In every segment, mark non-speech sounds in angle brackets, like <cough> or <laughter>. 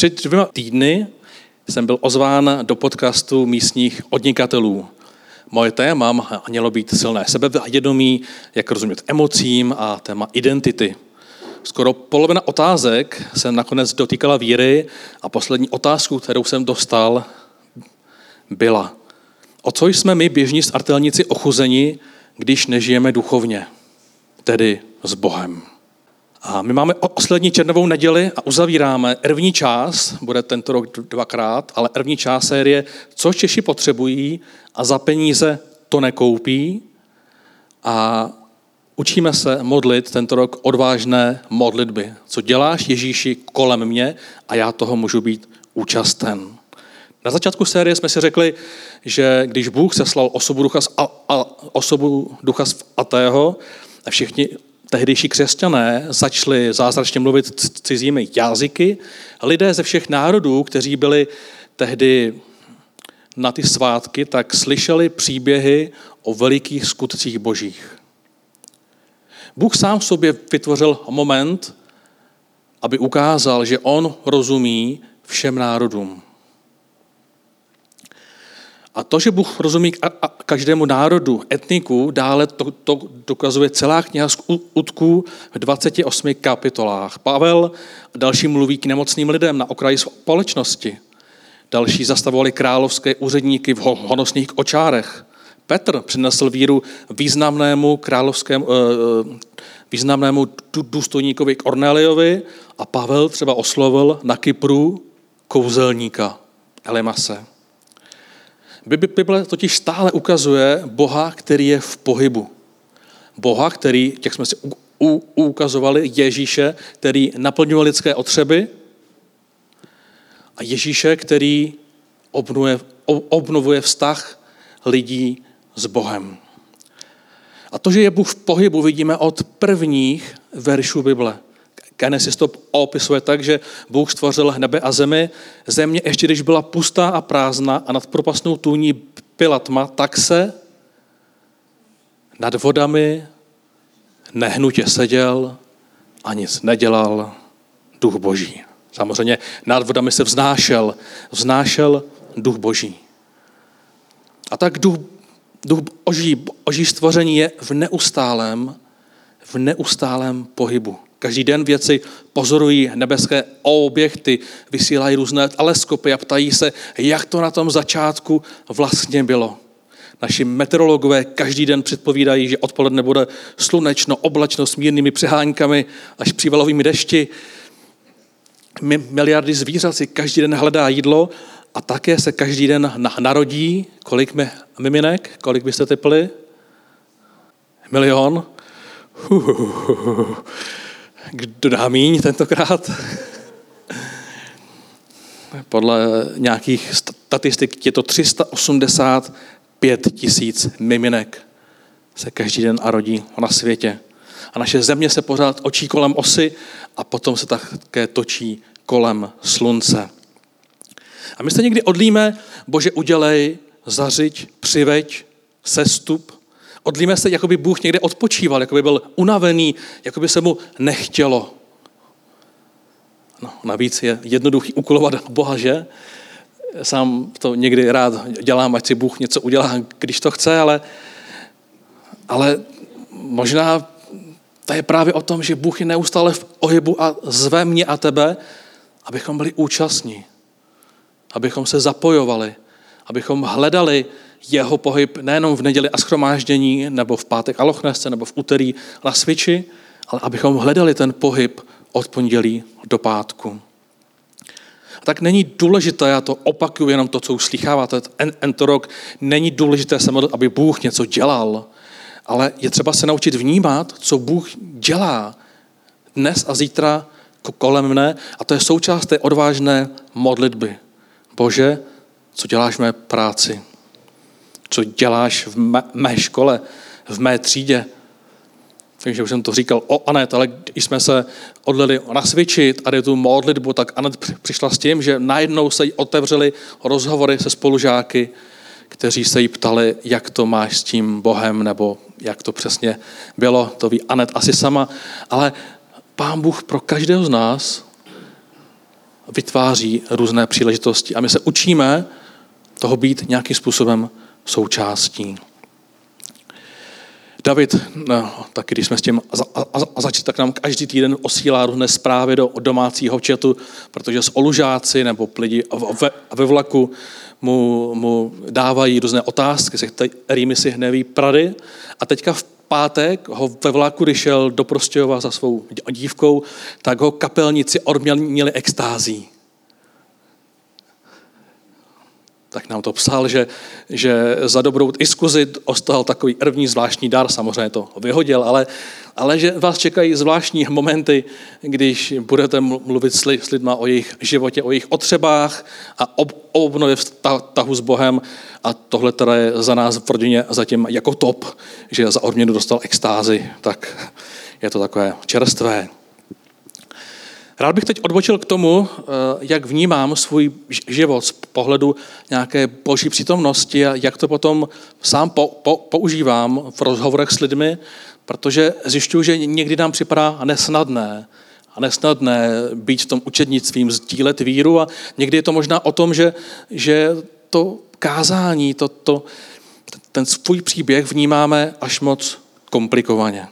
Před dvěma týdny jsem byl ozván do podcastu místních odnikatelů. Moje téma mělo být silné sebevědomí, jak rozumět emocím a téma identity. Skoro polovina otázek se nakonec dotýkala víry a poslední otázku, kterou jsem dostal, byla, o co jsme my běžní artelníci ochuzeni, když nežijeme duchovně, tedy s Bohem. A my máme poslední černovou neděli a uzavíráme první část, bude tento rok dvakrát, ale první část série, co Češi potřebují a za peníze to nekoupí. A učíme se modlit tento rok odvážné modlitby. Co děláš Ježíši kolem mě a já toho můžu být účasten. Na začátku série jsme si řekli, že když Bůh seslal osobu ducha, z a, a, osobu ducha z atého, a všichni tehdejší křesťané začali zázračně mluvit cizími jazyky. Lidé ze všech národů, kteří byli tehdy na ty svátky, tak slyšeli příběhy o velikých skutcích božích. Bůh sám v sobě vytvořil moment, aby ukázal, že on rozumí všem národům. A to, že Bůh rozumí každému národu, etniku, dále to, to dokazuje celá kniha z Utků v 28 kapitolách. Pavel další mluví k nemocným lidem na okraji společnosti. Další zastavovali královské úředníky v honosných očárech. Petr přinesl víru významnému královskému, eh, eh, významnému důstojníkovi Korneliovi a Pavel třeba oslovil na Kypru kouzelníka Elimase. Bible totiž stále ukazuje Boha, který je v pohybu. Boha, který, jak jsme si ukazovali, Ježíše, který naplňuje lidské otřeby a Ježíše, který obnovuje, obnovuje vztah lidí s Bohem. A to, že je Bůh v pohybu, vidíme od prvních veršů Bible. Genesis to opisuje tak, že Bůh stvořil nebe a zemi. Země, ještě když byla pustá a prázdná a nad propastnou tůní byla tma, tak se nad vodami nehnutě seděl a nic nedělal duch boží. Samozřejmě nad vodami se vznášel, vznášel duch boží. A tak duch, duch boží, boží stvoření je v neustálém, v neustálém pohybu. Každý den věci pozorují nebeské objekty, vysílají různé teleskopy a ptají se, jak to na tom začátku vlastně bylo. Naši meteorologové každý den předpovídají, že odpoledne bude slunečno, oblačno s mírnými přeháňkami až přívalovými dešti. Miliardy zvířat si každý den hledá jídlo a také se každý den narodí. Kolik miminek? Kolik byste typli? Milion? Kdo dá míň tentokrát? Podle nějakých statistik je to 385 tisíc miminek se každý den a rodí na světě. A naše země se pořád očí kolem osy a potom se také točí kolem slunce. A my se někdy odlíme, bože udělej, zařiď, přiveď, sestup, Odlíme se, jako by Bůh někde odpočíval, jako by byl unavený, jako by se mu nechtělo. No, navíc je jednoduchý ukolovat Boha, že? Sám to někdy rád dělám, ať si Bůh něco udělá, když to chce, ale, ale možná to je právě o tom, že Bůh je neustále v ohybu a zve mě a tebe, abychom byli účastní, abychom se zapojovali, abychom hledali jeho pohyb nejenom v neděli a schromáždění, nebo v pátek a lochnesce, nebo v úterý na sviči, ale abychom hledali ten pohyb od pondělí do pátku. Tak není důležité, já to opakuju jenom to, co už slycháváte tento rok, není důležité se modlit, aby Bůh něco dělal, ale je třeba se naučit vnímat, co Bůh dělá dnes a zítra kolem mne a to je součást té odvážné modlitby. Bože, co děláš v mé práci? Co děláš v mé, škole, v mé třídě. Vím, že už jsem to říkal o Anet, ale když jsme se odlili nasvědčit a tu modlitbu, tak Anet přišla s tím, že najednou se jí otevřely rozhovory se spolužáky, kteří se jí ptali, jak to máš s tím Bohem, nebo jak to přesně bylo, to ví Anet asi sama, ale Pán Bůh pro každého z nás vytváří různé příležitosti. A my se učíme toho být nějakým způsobem součástí. David, no, taky když jsme s tím začali, tak nám každý týden osílá různé zprávy do domácího četu, protože s olužáci nebo lidi ve, ve vlaku mu, mu dávají různé otázky, se kterými si hneví prady. A teďka v pátek ho ve vlaku, když šel do Prostějova za svou dívkou, tak ho kapelníci odměnili extází. Tak nám to psal, že, že za dobrou diskuzi ostal takový první zvláštní dar, samozřejmě to vyhodil, ale, ale že vás čekají zvláštní momenty, když budete mluvit s lidmi o jejich životě, o jejich otřebách a o obnově vztahu s Bohem a tohle teda je za nás v rodině zatím jako top, že za odměnu dostal extázi, tak je to takové čerstvé. Rád bych teď odbočil k tomu, eh, jak vnímám svůj život z pohledu nějaké boží přítomnosti a jak to potom sám po, po, používám v rozhovorech s lidmi, protože zjišťuju, že někdy nám připadá nesnadné a nesnadné být v tom učednictvím, sdílet víru a někdy je to možná o tom, že, že to kázání, to, to, ten svůj příběh vnímáme až moc komplikovaně.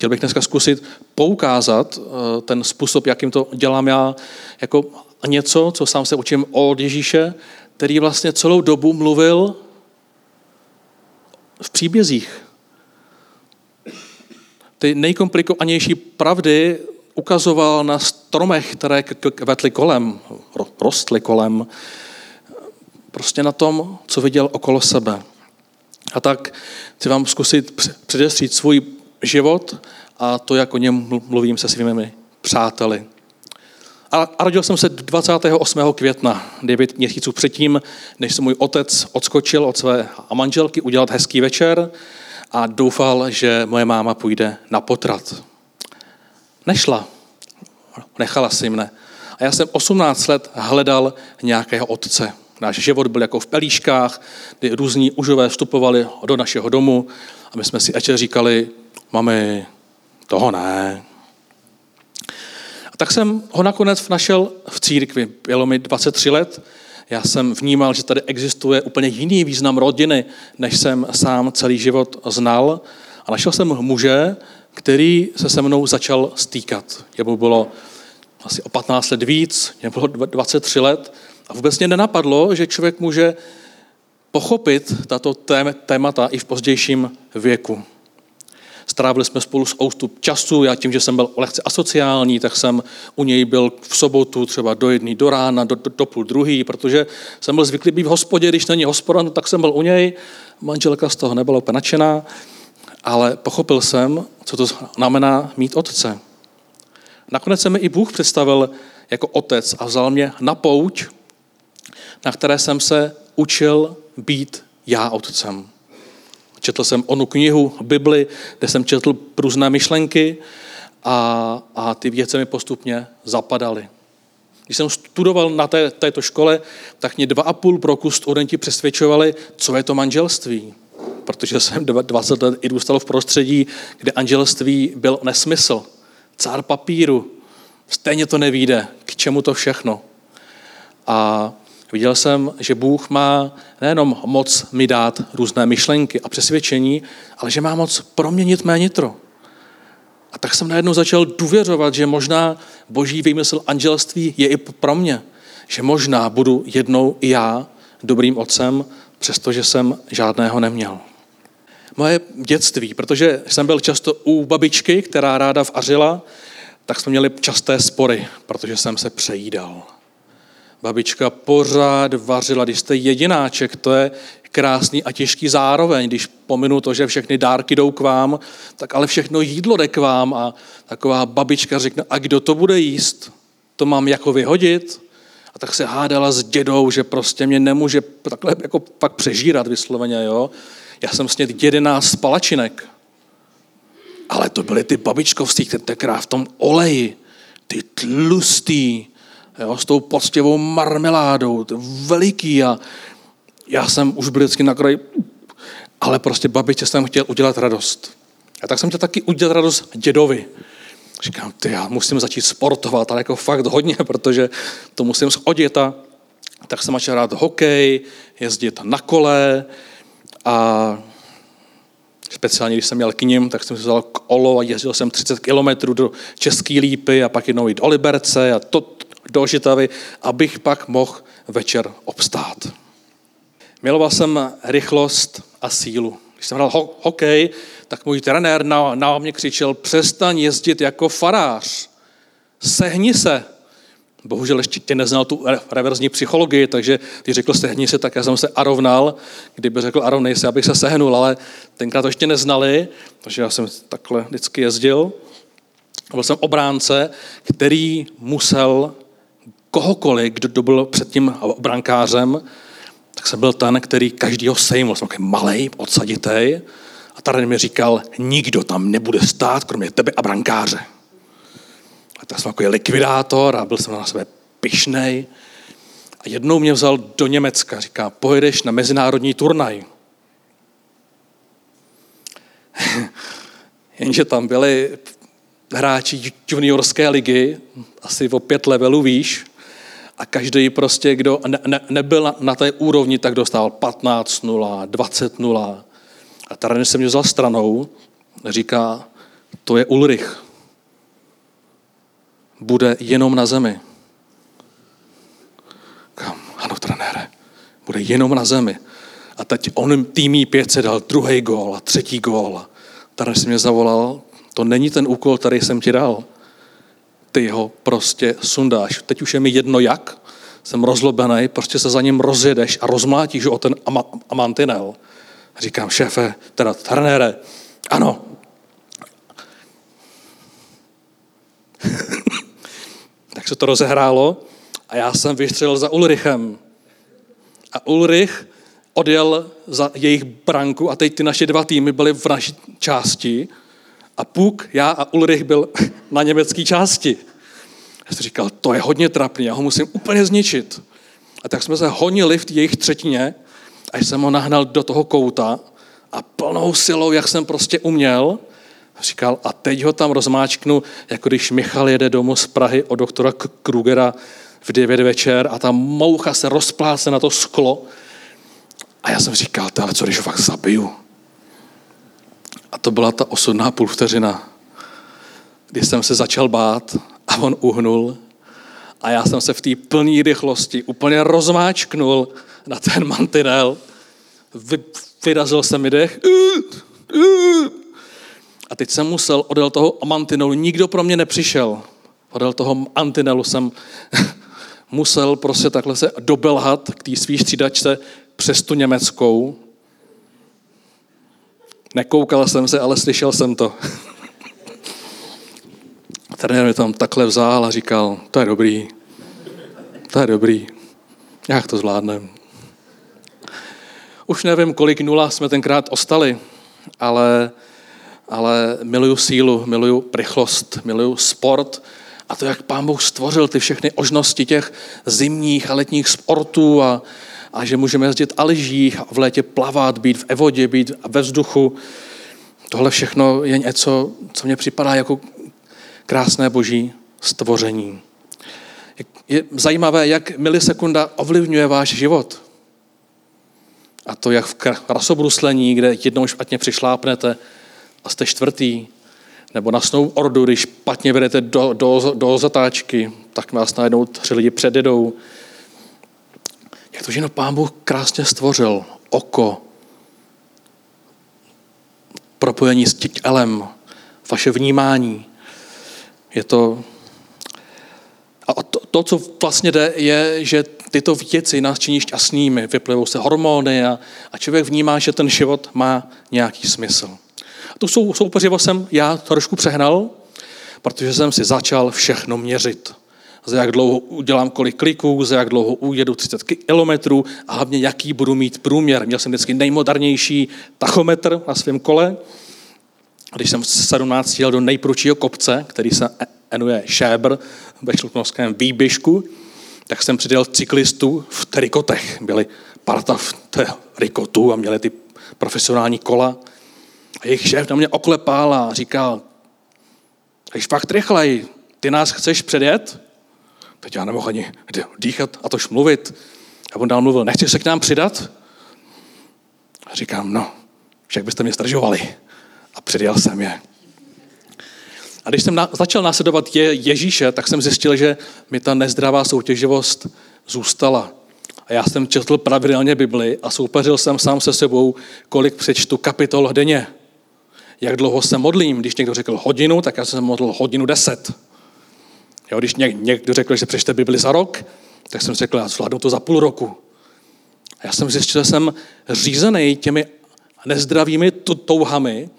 Chtěl bych dneska zkusit poukázat eh, ten způsob, jakým to dělám já, jako něco, co sám se učím od Ježíše, který vlastně celou dobu mluvil v příbězích. Ty nejkomplikovanější pravdy ukazoval na stromech, které kvetly kolem, rostly kolem, prostě na tom, co viděl okolo sebe. A tak chci vám zkusit předestřít svůj život a to, jak o něm mluvím se svými přáteli. A rodil jsem se 28. května, 9 měsíců předtím, než se můj otec odskočil od své manželky udělat hezký večer a doufal, že moje máma půjde na potrat. Nešla. Nechala si mne. A já jsem 18 let hledal nějakého otce. Náš život byl jako v pelíškách, kdy různí užové vstupovali do našeho domu a my jsme si ještě říkali, mami, toho ne. A tak jsem ho nakonec našel v církvi. Bylo mi 23 let. Já jsem vnímal, že tady existuje úplně jiný význam rodiny, než jsem sám celý život znal. A našel jsem muže, který se se mnou začal stýkat. Jemu bylo asi o 15 let víc, mě bylo 23 let a vůbec mě nenapadlo, že člověk může pochopit tato témata i v pozdějším věku. Strávili jsme spolu s oustup času. Já tím, že jsem byl lehce asociální, tak jsem u něj byl v sobotu třeba do jedné do rána, do, do, do půl druhý, protože jsem byl zvyklý být v hospodě, když není hospoda, no, tak jsem byl u něj. Manželka z toho nebyla úplně nadšená, ale pochopil jsem, co to znamená mít otce. Nakonec se mi i Bůh představil jako otec a vzal mě na pouť, na které jsem se učil být já otcem. Četl jsem onu knihu, Bibli, kde jsem četl různé myšlenky a, a ty věci mi postupně zapadaly. Když jsem studoval na té, této škole, tak mě dva a půl roku studenti přesvědčovali, co je to manželství. Protože jsem 20 let i důstal v prostředí, kde manželství byl nesmysl. Cár papíru. Stejně to nevíde. K čemu to všechno? A Viděl jsem, že Bůh má nejenom moc mi dát různé myšlenky a přesvědčení, ale že má moc proměnit mé nitro. A tak jsem najednou začal důvěřovat, že možná boží výmysl anželství je i pro mě. Že možná budu jednou i já dobrým otcem, přestože jsem žádného neměl. Moje dětství, protože jsem byl často u babičky, která ráda vařila, tak jsme měli časté spory, protože jsem se přejídal. Babička pořád vařila, když jste jedináček, to je krásný a těžký zároveň, když pominu to, že všechny dárky jdou k vám, tak ale všechno jídlo jde k vám a taková babička řekne, a kdo to bude jíst? To mám jako vyhodit? A tak se hádala s dědou, že prostě mě nemůže takhle jako pak přežírat vysloveně, jo. Já jsem snědl jedenáct palačinek. Ale to byly ty babičkovství, které v tom oleji, ty tlustý, jo, s tou poctivou marmeládou, to veliký a já jsem už byl vždycky na kraji, ale prostě babiče jsem chtěl udělat radost. A tak jsem chtěl taky udělat radost dědovi. Říkám, ty, já musím začít sportovat, ale jako fakt hodně, <laughs> protože to musím schodit a tak jsem začal rád hokej, jezdit na kole a speciálně když jsem měl k ním, tak jsem si vzal olo a jezdil jsem 30 kilometrů do České lípy a pak jednou jít do Liberce a to do Žitavy, abych pak mohl večer obstát. Miloval jsem rychlost a sílu. Když jsem hrál ho- hokej, tak můj trenér na, na mě křičel, přestaň jezdit jako farář, sehni se. Bohužel ještě tě neznal tu reverzní psychologii, takže když řekl sehni se, tak já jsem se arovnal. Kdyby řekl arovnej se, abych se sehnul, ale tenkrát to ještě neznali, takže já jsem takhle vždycky jezdil. Byl jsem obránce, který musel kohokoliv, kdo byl před tím brankářem, tak jsem byl ten, který každýho sejmul. Jsem takový malej, odsaditej. A tady mi říkal, nikdo tam nebude stát, kromě tebe a brankáře. A tak jsem takový likvidátor a byl jsem na sebe pišnej. A jednou mě vzal do Německa. Říká, pojedeš na mezinárodní turnaj. <laughs> Jenže tam byli hráči juniorské ligy, asi o pět levelů výš, a každý prostě, kdo ne, ne, nebyl na, té úrovni, tak dostal 15-0, 20-0. A tady se mě vzal stranou, říká, to je Ulrich. Bude jenom na zemi. Kam? Ano, trenére. Bude jenom na zemi. A teď on týmí pětce dal druhý gól a třetí gól. Tady se mě zavolal, to není ten úkol, který jsem ti dal ty ho prostě sundáš. Teď už je mi jedno jak, jsem rozlobený, prostě se za ním rozjedeš a rozmlátíš o ten ama, amantinel. Říkám, šéfe, teda trenére, ano. <laughs> tak se to rozehrálo a já jsem vystřelil za Ulrichem. A Ulrich odjel za jejich branku a teď ty naše dva týmy byly v naší části a Puk, já a Ulrich byl na německé části. Já jsem říkal, to je hodně trapný, já ho musím úplně zničit. A tak jsme se honili v jejich třetině, až jsem ho nahnal do toho kouta a plnou silou, jak jsem prostě uměl, říkal, a teď ho tam rozmáčknu, jako když Michal jede domů z Prahy od doktora Krugera v 9 večer a ta moucha se rozpláce na to sklo. A já jsem říkal, ale co když ho fakt zabiju? A to byla ta osudná půl vteřina, kdy jsem se začal bát a on uhnul a já jsem se v té plné rychlosti úplně rozmáčknul na ten mantinel. Vy, vyrazil jsem mi dech. A teď jsem musel odel toho mantinelu, nikdo pro mě nepřišel. Odel toho mantinelu jsem <laughs> musel prostě takhle se dobelhat k té svý střídačce přes tu německou, Nekoukal jsem se, ale slyšel jsem to. <laughs> Trenér mi tam takhle vzal a říkal, to je dobrý, to je dobrý, jak to zvládnem. Už nevím, kolik nula jsme tenkrát ostali, ale, ale miluju sílu, miluju rychlost, miluju sport a to, jak pán Bůh stvořil ty všechny ožnosti těch zimních a letních sportů a, a že můžeme jezdit a lyžích a v létě plavat, být v evodě, být ve vzduchu. Tohle všechno je něco, co mně připadá jako krásné boží stvoření. Je zajímavé, jak milisekunda ovlivňuje váš život. A to jak v krasobruslení, kde jednou špatně přišlápnete a jste čtvrtý, nebo na snowboardu, když špatně vedete do, do, do zatáčky, tak vás najednou tři lidi předjedou. Jak to, že no pán Bůh krásně stvořil oko, propojení s tělem, vaše vnímání. Je to... A to, to, co vlastně jde, je, že tyto věci nás činí šťastnými, vyplivou se hormony a, a člověk vnímá, že ten život má nějaký smysl. A tu sou, soupeřivo jsem já trošku přehnal, protože jsem si začal všechno měřit za jak dlouho udělám kolik kliků, za jak dlouho ujedu 30 kilometrů a hlavně jaký budu mít průměr. Měl jsem vždycky nejmodernější tachometr na svém kole. A když jsem v 17 jel do nejprudšího kopce, který se jmenuje Šébr ve Šluknovském výběžku, tak jsem přidal cyklistů v trikotech. Byli parta v trikotu a měli ty profesionální kola. A jejich šéf na mě oklepal a říkal, Když fakt rychlej, ty nás chceš předjet? Teď já nemohu ani dýchat a tož mluvit. A on dál mluvil, nechceš se k nám přidat? A říkám, no, však byste mě stržovali. A předjel jsem je. A když jsem na, začal následovat je, Ježíše, tak jsem zjistil, že mi ta nezdravá soutěživost zůstala. A já jsem četl pravidelně Bibli a soupeřil jsem sám se sebou, kolik přečtu kapitol denně. Jak dlouho se modlím. Když někdo řekl hodinu, tak já jsem modlil hodinu deset. Jo, když někdo řekl, že přečte Bibli za rok, tak jsem řekl, já zvládnu to za půl roku. A já jsem zjistil, že jsem řízený těmi nezdravými touhami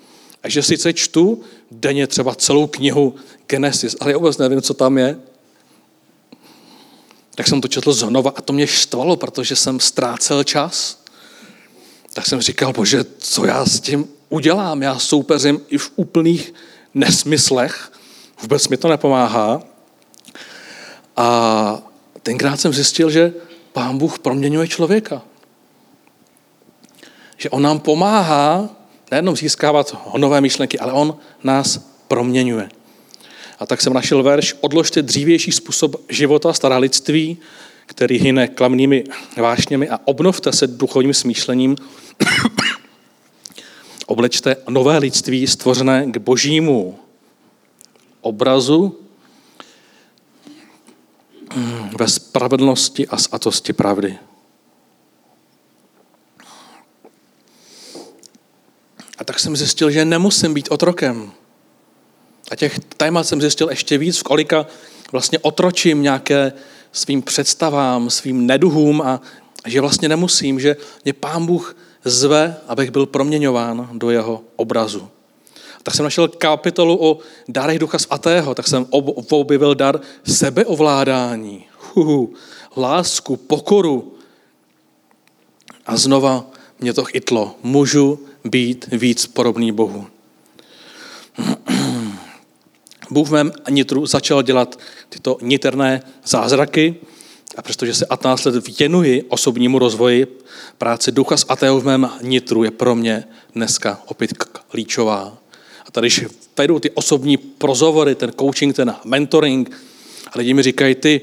a že sice čtu denně třeba celou knihu Genesis, ale já vůbec nevím, co tam je. Tak jsem to četl znova a to mě štvalo, protože jsem ztrácel čas. Tak jsem říkal, bože, co já s tím udělám? Já soupeřím i v úplných nesmyslech. Vůbec mi to nepomáhá. A tenkrát jsem zjistil, že Pán Bůh proměňuje člověka. Že on nám pomáhá nejenom získávat nové myšlenky, ale on nás proměňuje. A tak jsem našel verš, odložte dřívější způsob života staralictví, který hyne klamnými vášněmi a obnovte se duchovním smýšlením. <coughs> Oblečte nové lidství stvořené k božímu obrazu ve spravedlnosti a svatosti pravdy. A tak jsem zjistil, že nemusím být otrokem. A těch témat jsem zjistil ještě víc, v kolika vlastně otročím nějaké svým představám, svým neduhům a že vlastně nemusím, že mě Pán Bůh zve, abych byl proměňován do jeho obrazu. Tak jsem našel kapitolu o darech Ducha Svatého, tak jsem objevil dar sebeovládání, huhu, lásku, pokoru. A znova mě to chytlo. Můžu být víc podobný Bohu. <clears throat> Bůh v mém nitru začal dělat tyto niterné zázraky a přestože se 15 let věnuji osobnímu rozvoji, práce Ducha Svatého v mém nitru je pro mě dneska opět klíčová. A tady, když vedu ty osobní prozovory, ten coaching, ten mentoring, a lidi mi říkají, ty,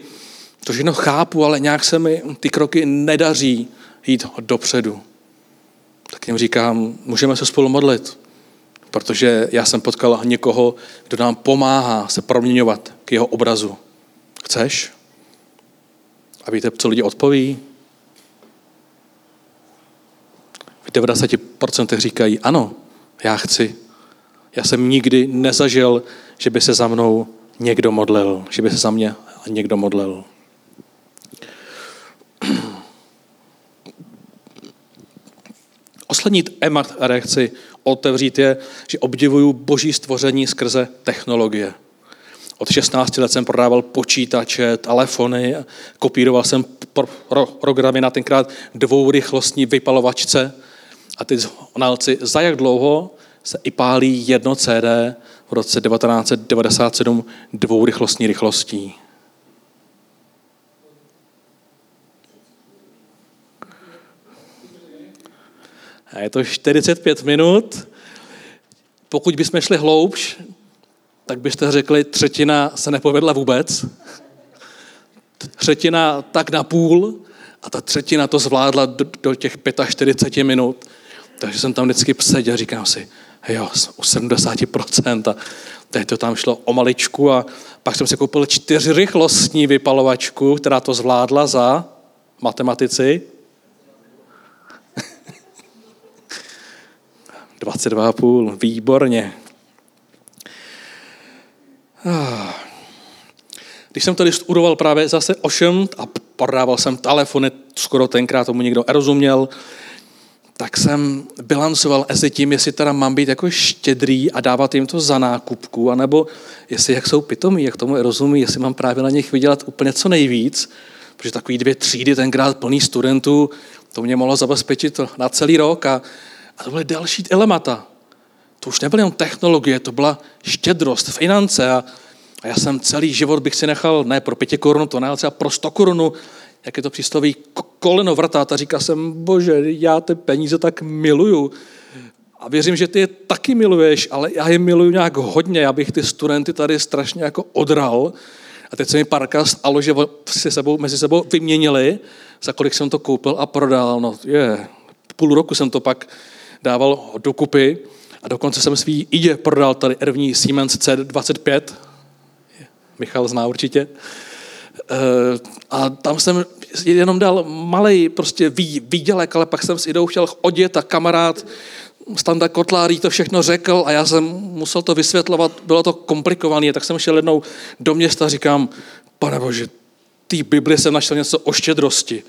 to všechno chápu, ale nějak se mi ty kroky nedaří jít dopředu tak jim říkám, můžeme se spolu modlit, protože já jsem potkal někoho, kdo nám pomáhá se proměňovat k jeho obrazu. Chceš? A víte, co lidi odpoví? V 90% říkají, ano, já chci. Já jsem nikdy nezažil, že by se za mnou někdo modlil, že by se za mě někdo modlil. Poslední téma, chci otevřít, je, že obdivuju boží stvoření skrze technologie. Od 16 let jsem prodával počítače, telefony, kopíroval jsem programy na tenkrát dvourychlostní vypalovačce a ty znalci, za jak dlouho se i pálí jedno CD v roce 1997 dvourychlostní rychlostí. A je to 45 minut. Pokud bychom šli hloubš, tak byste řekli, třetina se nepovedla vůbec. Třetina tak na půl a ta třetina to zvládla do, do těch 45 minut. Takže jsem tam vždycky pseděl a říkám si, jo, u 70% a teď to tam šlo o maličku a pak jsem si koupil čtyři rychlostní vypalovačku, která to zvládla za matematici 22,5, výborně. Když jsem tady studoval právě zase ošem a prodával jsem telefony, skoro tenkrát tomu někdo rozuměl, tak jsem bilancoval mezi tím, jestli teda mám být jako štědrý a dávat jim to za nákupku, anebo jestli jak jsou pitomí, jak tomu rozumí, jestli mám právě na nich vydělat úplně co nejvíc, protože takový dvě třídy tenkrát plný studentů, to mě mohlo zabezpečit na celý rok a a to byly další elemata. To už nebyly jen technologie, to byla štědrost, finance a, a já jsem celý život bych si nechal, ne pro pěti korunu, to ne, ale třeba pro sto korunu, jak je to přístaví koleno vrtát a říká jsem, bože, já ty peníze tak miluju. A věřím, že ty je taky miluješ, ale já je miluju nějak hodně, já bych ty studenty tady strašně jako odral. A teď se mi Parkast a lože si sebou, mezi sebou vyměnili, za kolik jsem to koupil a prodal. No je, půl roku jsem to pak dával dokupy a dokonce jsem svý idě prodal tady ervní Siemens C25. Michal zná určitě. Eh, a tam jsem jenom dal malý prostě výdělek, ale pak jsem s idou chtěl odět a kamarád Standa Kotlárý to všechno řekl a já jsem musel to vysvětlovat, bylo to komplikované, tak jsem šel jednou do města a říkám, pane bože, té Bibli jsem našel něco o štědrosti.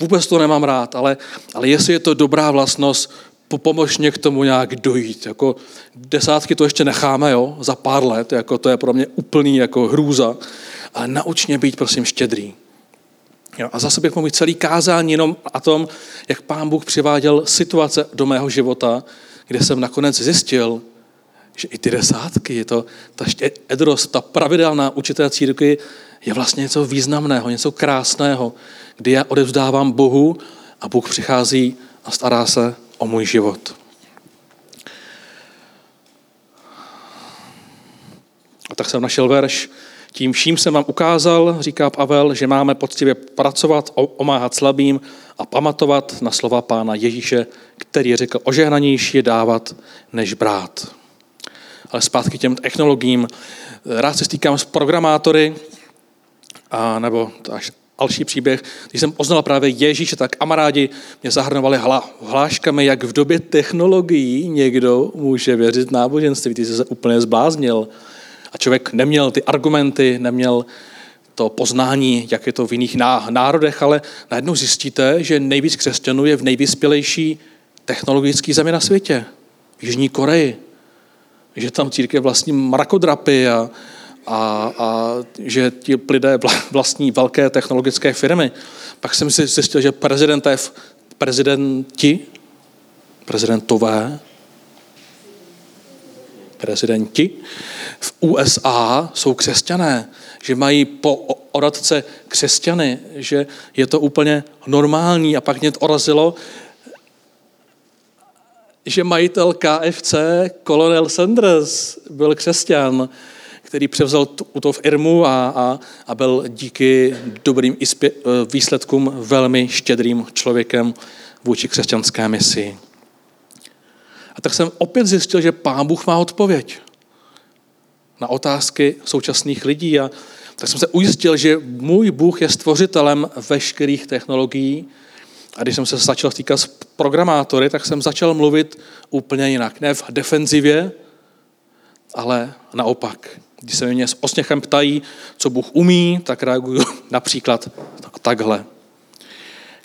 Vůbec to nemám rád, ale, ale jestli je to dobrá vlastnost, pomož mě k tomu nějak dojít. Jako desátky to ještě necháme, jo, za pár let, jako to je pro mě úplný jako hrůza, ale nauč mě být, prosím, štědrý. Jo, a zase bych mohl mít celý kázání jenom a tom, jak pán Bůh přiváděl situace do mého života, kde jsem nakonec zjistil, že i ty desátky, je to, ta edrost, ta pravidelná určité církvy je vlastně něco významného, něco krásného, kdy já odevzdávám Bohu a Bůh přichází a stará se o můj život. A tak jsem našel verš, tím vším jsem vám ukázal, říká Pavel, že máme poctivě pracovat, omáhat slabým a pamatovat na slova pána Ježíše, který řekl, ožehnanější je dávat, než brát. Ale zpátky těm technologiím. Rád se stýkám s programátory, a nebo až další příběh. Když jsem poznal právě Ježíše, tak kamarádi mě zahrnovali hla, hláškami, jak v době technologií někdo může věřit náboženství. Ty jsi se úplně zbláznil. A člověk neměl ty argumenty, neměl to poznání, jak je to v jiných národech, ale najednou zjistíte, že nejvíc křesťanů je v nejvyspělejší technologické zemi na světě, v Jižní Koreji. Že tam církev vlastní mrakodrapy a, a, a že ti lidé vlastní velké technologické firmy. Pak jsem si zjistil, že prezidenté, prezidenti, prezidentové prezidenti v USA jsou křesťané, že mají po oradce křesťany, že je to úplně normální. A pak mě to orazilo, že majitel KFC, kolonel Sanders, byl křesťan, který převzal to v Irmu a, a, a byl díky dobrým výsledkům velmi štědrým člověkem vůči křesťanské misi. A tak jsem opět zjistil, že Pán Bůh má odpověď na otázky současných lidí. A tak jsem se ujistil, že můj Bůh je stvořitelem veškerých technologií. A když jsem se začal stýkat s programátory, tak jsem začal mluvit úplně jinak. Ne v defenzivě, ale naopak. Když se mě s osměchem ptají, co Bůh umí, tak reaguju <laughs> například takhle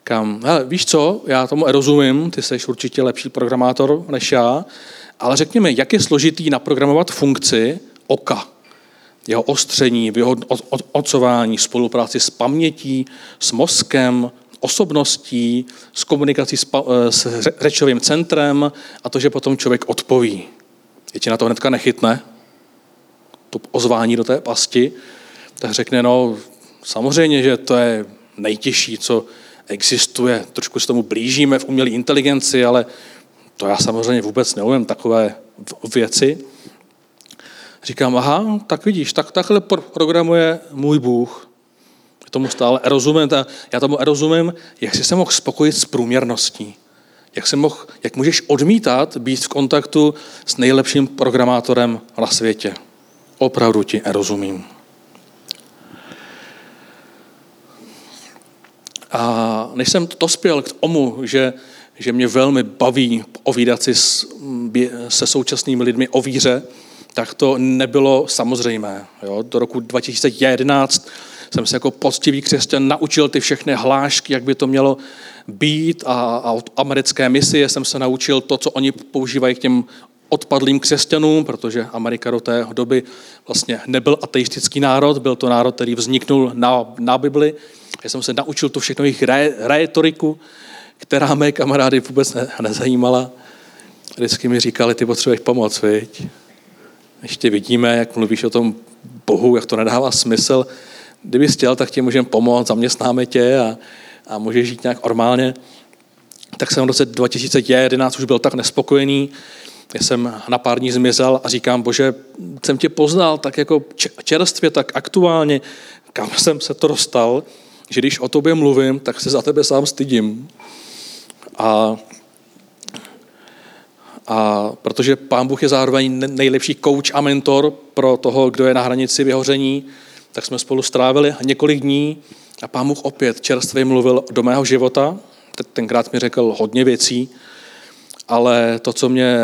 říkám, hele, víš co, já tomu rozumím, ty jsi určitě lepší programátor než já, ale řekni mi, jak je složitý naprogramovat funkci oka, jeho ostření, vyhodnocování, spolupráci s pamětí, s mozkem, osobností, s komunikací s, eh, s řečovým centrem a to, že potom člověk odpoví. Je ti na to hnedka nechytne, to ozvání do té pasti, tak řekne, no samozřejmě, že to je nejtěžší, co existuje. Trošku se tomu blížíme v umělé inteligenci, ale to já samozřejmě vůbec neumím takové věci. Říkám, aha, tak vidíš, tak, takhle programuje můj Bůh. Tomu stále rozumím, já tomu rozumím, jak jsi se mohl spokojit s průměrností. Jak, se mohl, jak můžeš odmítat být v kontaktu s nejlepším programátorem na světě. Opravdu ti rozumím. A než jsem dospěl k tomu, že, že mě velmi baví ovídat si s, se současnými lidmi o víře, tak to nebylo samozřejmé. Jo? Do roku 2011 jsem se jako poctivý křesťan naučil ty všechny hlášky, jak by to mělo být a, a od americké misie jsem se naučil to, co oni používají k těm odpadlým křesťanům, protože Amerika do té doby vlastně nebyl ateistický národ, byl to národ, který vzniknul na, na Bibli. Já jsem se naučil tu všechno jejich retoriku, která mé kamarády vůbec ne, nezajímala. Vždycky mi říkali, ty potřebuješ pomoc, viď? Ještě vidíme, jak mluvíš o tom Bohu, jak to nedává smysl. Kdyby chtěl, tak ti můžeme pomoct, zaměstnáme tě a, a můžeš žít nějak normálně. tak jsem v roce 2011 už byl tak nespokojený, já jsem na pár dní zmizel a říkám, bože, jsem tě poznal tak jako čerstvě, tak aktuálně, kam jsem se to dostal, že když o tobě mluvím, tak se za tebe sám stydím. A, a protože pán Bůh je zároveň nejlepší coach a mentor pro toho, kdo je na hranici vyhoření, tak jsme spolu strávili několik dní a pán Bůh opět čerstvě mluvil do mého života. Tenkrát mi řekl hodně věcí, ale to, co mě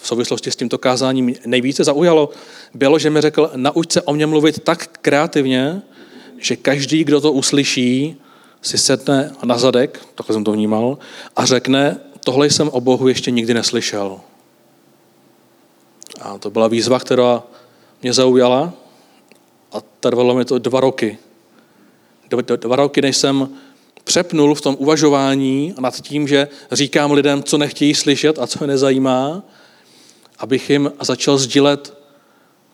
v souvislosti s tímto kázáním nejvíce zaujalo, bylo, že mi řekl, nauč se o mě mluvit tak kreativně, že každý, kdo to uslyší, si sedne na zadek, takhle jsem to vnímal, a řekne, tohle jsem o Bohu ještě nikdy neslyšel. A to byla výzva, která mě zaujala trvalo mi to dva roky. Dva roky, než jsem přepnul v tom uvažování nad tím, že říkám lidem, co nechtějí slyšet a co je nezajímá, abych jim začal sdílet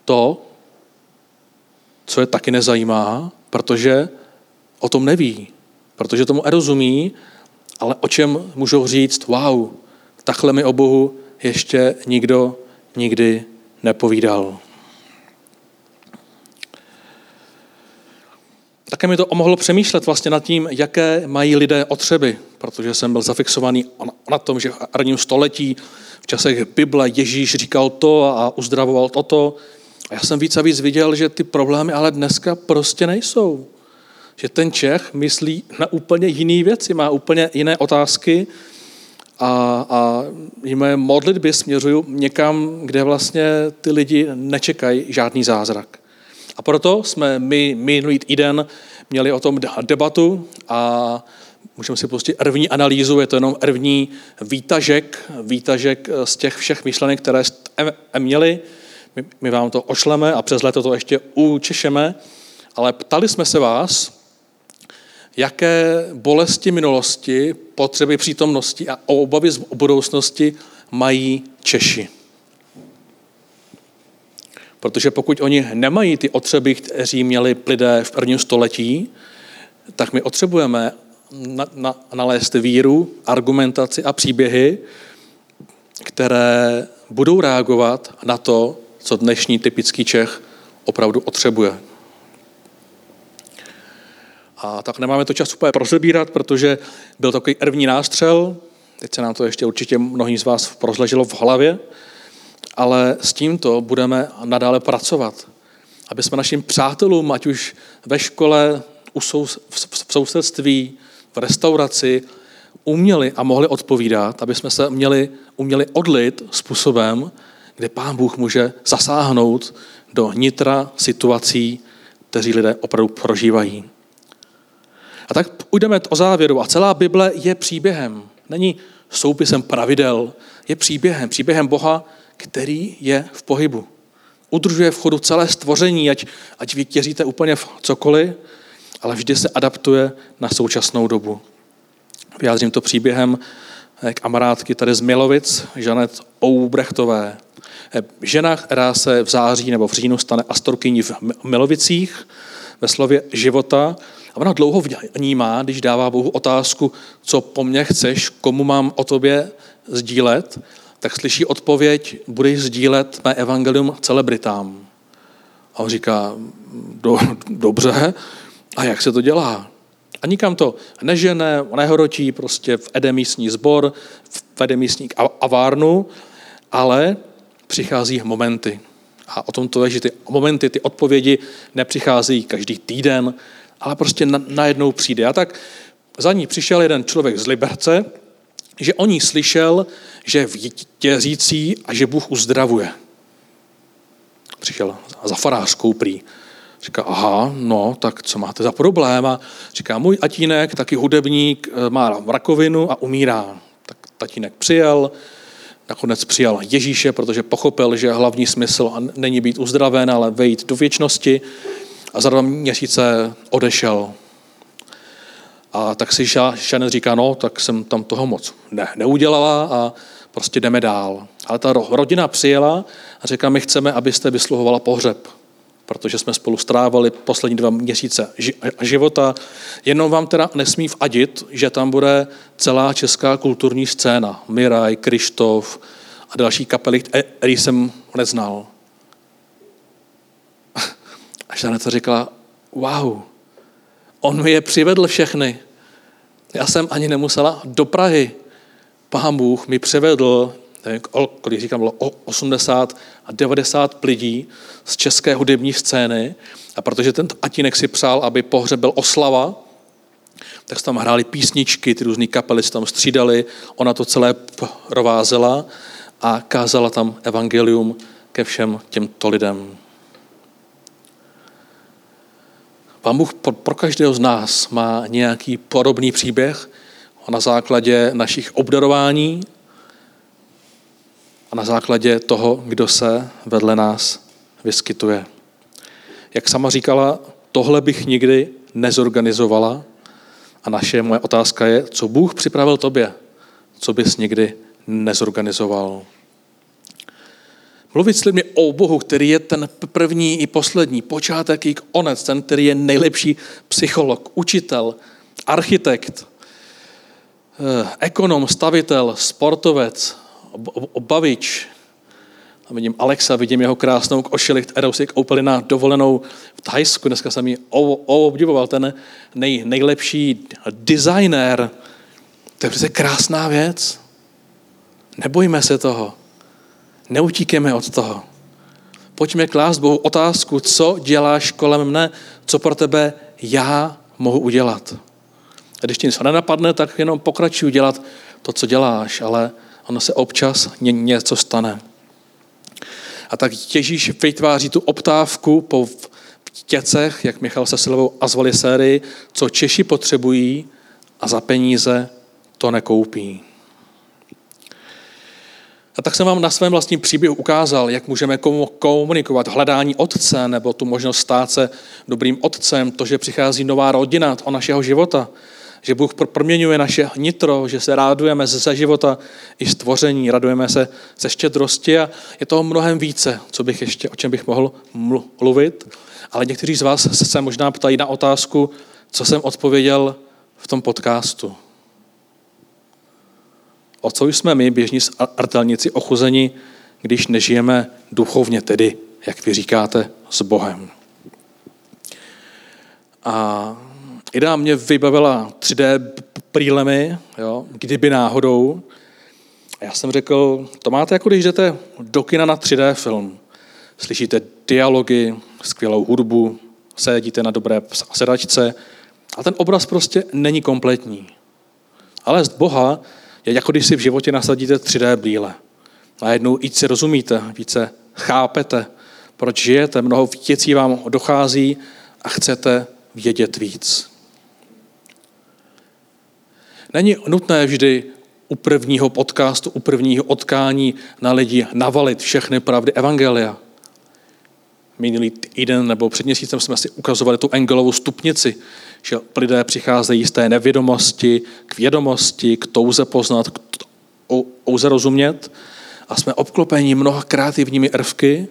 to, co je taky nezajímá, protože o tom neví, protože tomu nerozumí, ale o čem můžou říct, wow, takhle mi o Bohu ještě nikdo nikdy nepovídal. Také mi to mohlo přemýšlet vlastně nad tím, jaké mají lidé otřeby, protože jsem byl zafixovaný na tom, že v ranním století v časech Bible Ježíš říkal to a uzdravoval toto. A já jsem víc a víc viděl, že ty problémy ale dneska prostě nejsou. Že ten Čech myslí na úplně jiné věci, má úplně jiné otázky a, a moje modlitby směřují někam, kde vlastně ty lidi nečekají žádný zázrak. A proto jsme my minulý týden měli o tom debatu a můžeme si pustit první analýzu, je to jenom první výtažek, výtažek z těch všech myšlenek, které jste měli. My, my vám to ošleme a přes leto to ještě učešeme, ale ptali jsme se vás, jaké bolesti minulosti, potřeby přítomnosti a obavy z budoucnosti mají Češi. Protože pokud oni nemají ty otřeby, kteří měli lidé v prvním století, tak my potřebujeme na, na, nalézt víru, argumentaci a příběhy, které budou reagovat na to, co dnešní typický Čech opravdu potřebuje. A tak nemáme to čas úplně prozebírat, protože byl takový první nástřel, teď se nám to ještě určitě mnohý z vás prozleželo v hlavě, ale s tímto budeme nadále pracovat. Aby jsme našim přátelům, ať už ve škole, u sou, v sousedství, v restauraci, uměli a mohli odpovídat, aby jsme se měli, uměli odlit způsobem, kde Pán Bůh může zasáhnout do nitra situací, kteří lidé opravdu prožívají. A tak půjdeme o závěru. A celá Bible je příběhem. Není soupisem pravidel. Je příběhem. Příběhem Boha, který je v pohybu. Udržuje v chodu celé stvoření, ať, ať vytěříte úplně v cokoliv, ale vždy se adaptuje na současnou dobu. Vyjádřím to příběhem kamarádky tady z Milovic, Žanet Oubrechtové. Žena, která se v září nebo v říjnu stane astorkyní v Milovicích ve slově života. A ona dlouho vnímá, když dává Bohu otázku, co po mně chceš, komu mám o tobě sdílet, tak slyší odpověď, budeš sdílet mé evangelium celebritám. A on říká, do, dobře, a jak se to dělá? A nikam to nežene, nehorotí prostě v edemístní sbor, v edemístní avárnu, ale přichází momenty. A o tom to je, že ty momenty, ty odpovědi nepřicházejí každý týden, ale prostě najednou přijde. A tak za ní přišel jeden člověk z Liberce, že o ní slyšel, že je vítězící a že Bůh uzdravuje. Přišel za farářskou prý. Říká, aha, no, tak co máte za problém? A říká, můj tatínek, taky hudebník, eh, má rakovinu a umírá. Tak tatínek přijel, nakonec přijal Ježíše, protože pochopil, že hlavní smysl není být uzdraven, ale vejít do věčnosti a za dva měsíce odešel. A tak si Shannon říká, no, tak jsem tam toho moc ne, neudělala a prostě jdeme dál. Ale ta rodina přijela a řekla, my chceme, abyste vysluhovala pohřeb. protože jsme spolu strávali poslední dva měsíce života. Jenom vám teda nesmí vadit, že tam bude celá česká kulturní scéna. Miraj, Krištof a další kapely, který jsem neznal. <laughs> A Žaneta říkala, wow, on mi je přivedl všechny. Já jsem ani nemusela do Prahy. Pán Bůh mi přivedl kolik říkám, bylo 80 a 90 lidí z české hudební scény. A protože ten tatínek si přál, aby pohřeb byl oslava, tak tam hráli písničky, ty různé kapely se tam střídali, ona to celé provázela a kázala tam evangelium ke všem těmto lidem. Pán Bůh pro každého z nás má nějaký podobný příběh na základě našich obdarování, a na základě toho, kdo se vedle nás vyskytuje. Jak sama říkala, tohle bych nikdy nezorganizovala a naše moje otázka je, co Bůh připravil tobě, co bys nikdy nezorganizoval. Mluvit s lidmi o Bohu, který je ten první i poslední, počátek i konec, ten, který je nejlepší psycholog, učitel, architekt, eh, ekonom, stavitel, sportovec, Bavič, a vidím Alexa, vidím jeho krásnou košili, kterou si koupili na dovolenou v Thajsku. Dneska jsem ji obdivoval, ten nej, nejlepší designer. To je přece krásná věc. Nebojme se toho. Neutíkeme od toho. Pojďme klást Bohu otázku, co děláš kolem mne, co pro tebe já mohu udělat. A když ti něco nenapadne, tak jenom pokračuj dělat to, co děláš, ale ono se občas něco stane. A tak Ježíš vytváří tu optávku po těcech, jak Michal se Silovou azvali sérii, co Češi potřebují a za peníze to nekoupí. A tak jsem vám na svém vlastním příběhu ukázal, jak můžeme komunikovat hledání otce nebo tu možnost stát se dobrým otcem, to, že přichází nová rodina o našeho života, že Bůh proměňuje naše nitro, že se rádujeme ze života i stvoření, radujeme se ze štědrosti a je toho mnohem více, co bych ještě, o čem bych mohl mluvit. Ale někteří z vás se možná ptají na otázku, co jsem odpověděl v tom podcastu. O co jsme my, běžní artelníci, ochuzeni, když nežijeme duchovně, tedy, jak vy říkáte, s Bohem. A Ida mě vybavila 3D prýlemi, jo, kdyby náhodou. A já jsem řekl, to máte jako když jdete do kina na 3D film. Slyšíte dialogy, skvělou hudbu, sedíte na dobré sedačce a ten obraz prostě není kompletní. Ale z Boha je jako když si v životě nasadíte 3D brýle. Najednou víc si rozumíte, více chápete, proč žijete, mnoho věcí vám dochází a chcete vědět víc. Není nutné vždy u prvního podcastu, u prvního otkání na lidi navalit všechny pravdy Evangelia. Minulý týden nebo před měsícem jsme si ukazovali tu angelovou stupnici, že lidé přicházejí z té nevědomosti k vědomosti, k touze poznat, k touze rozumět a jsme obklopeni mnoha kreativními prvky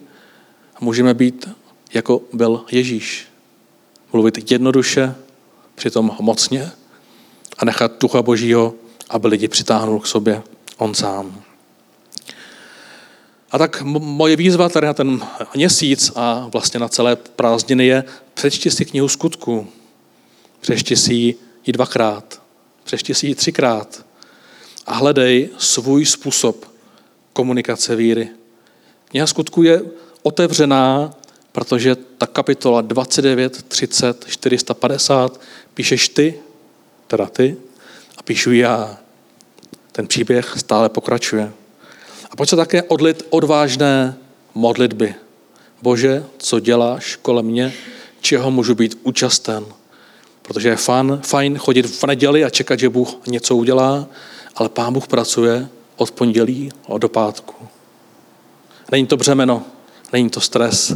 a můžeme být, jako byl Ježíš. Mluvit jednoduše, přitom mocně, a nechat Ducha Božího, aby lidi přitáhnul k sobě on sám. A tak moje výzva tady na ten měsíc a vlastně na celé prázdniny je přečti si knihu skutku. Přečti si ji i dvakrát. Přečti si ji třikrát. A hledej svůj způsob komunikace víry. Kniha skutku je otevřená, protože ta kapitola 29, 30, 450 píšeš ty teda ty, a píšu já. Ten příběh stále pokračuje. A pojď se také odlit odvážné modlitby. Bože, co děláš kolem mě, čeho můžu být účasten. Protože je fan, fajn chodit v neděli a čekat, že Bůh něco udělá, ale Pán Bůh pracuje od pondělí do pátku. Není to břemeno, není to stres,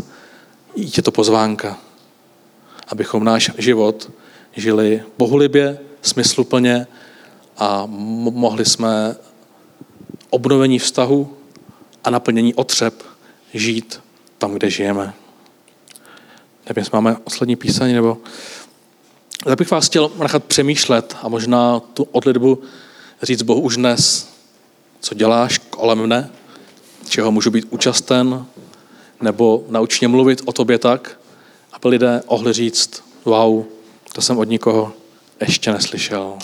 je to pozvánka, abychom náš život žili bohulibě, smysluplně a mohli jsme obnovení vztahu a naplnění otřeb žít tam, kde žijeme. Nevím, jestli máme poslední píseň, nebo... Tak bych vás chtěl nechat přemýšlet a možná tu odlitbu říct Bohu už dnes, co děláš kolem mne, čeho můžu být účasten, nebo naučně mluvit o tobě tak, aby lidé ohli říct, wow, to jsem od nikoho ještě neslyšel.